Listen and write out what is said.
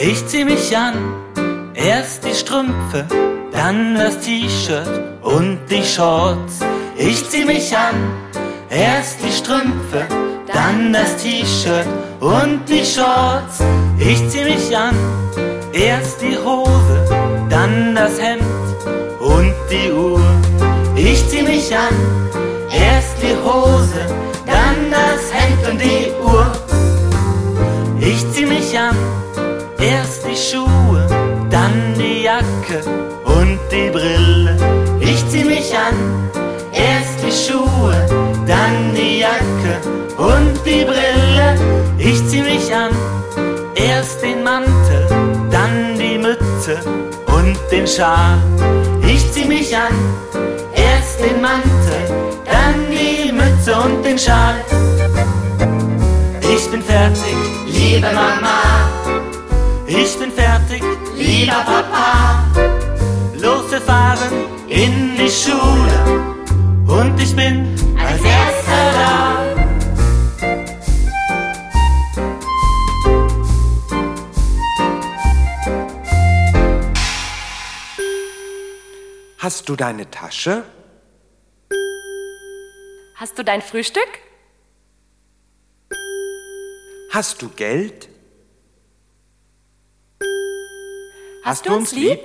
Ich zieh mich an, erst die Strümpfe, dann das T-Shirt und die Shorts. Ich zieh mich an, erst die Strümpfe, dann das T-Shirt und die Shorts. Ich zieh mich an, erst die Hose, dann das Hemd und die Uhr. Ich zieh mich an, erst die Hose, dann das Hemd und die Uhr. Ich zieh mich an, erst die Schuhe, dann die Jacke und die Brille. Ich zieh mich an, erst die Schuhe, dann die Jacke und die Brille. Ich zieh mich an, erst den Mantel, dann die Mütze und den Schal. Ich zieh mich an, erst den Mantel, dann die Mütze und den Schal. Ich bin fertig, liebe Mama. Ich bin fertig, lieber Papa. Los, wir fahren in die Schule. Und ich bin als erster da. Hast du deine Tasche? Hast du dein Frühstück? Hast du Geld? Hast, du uns lieb?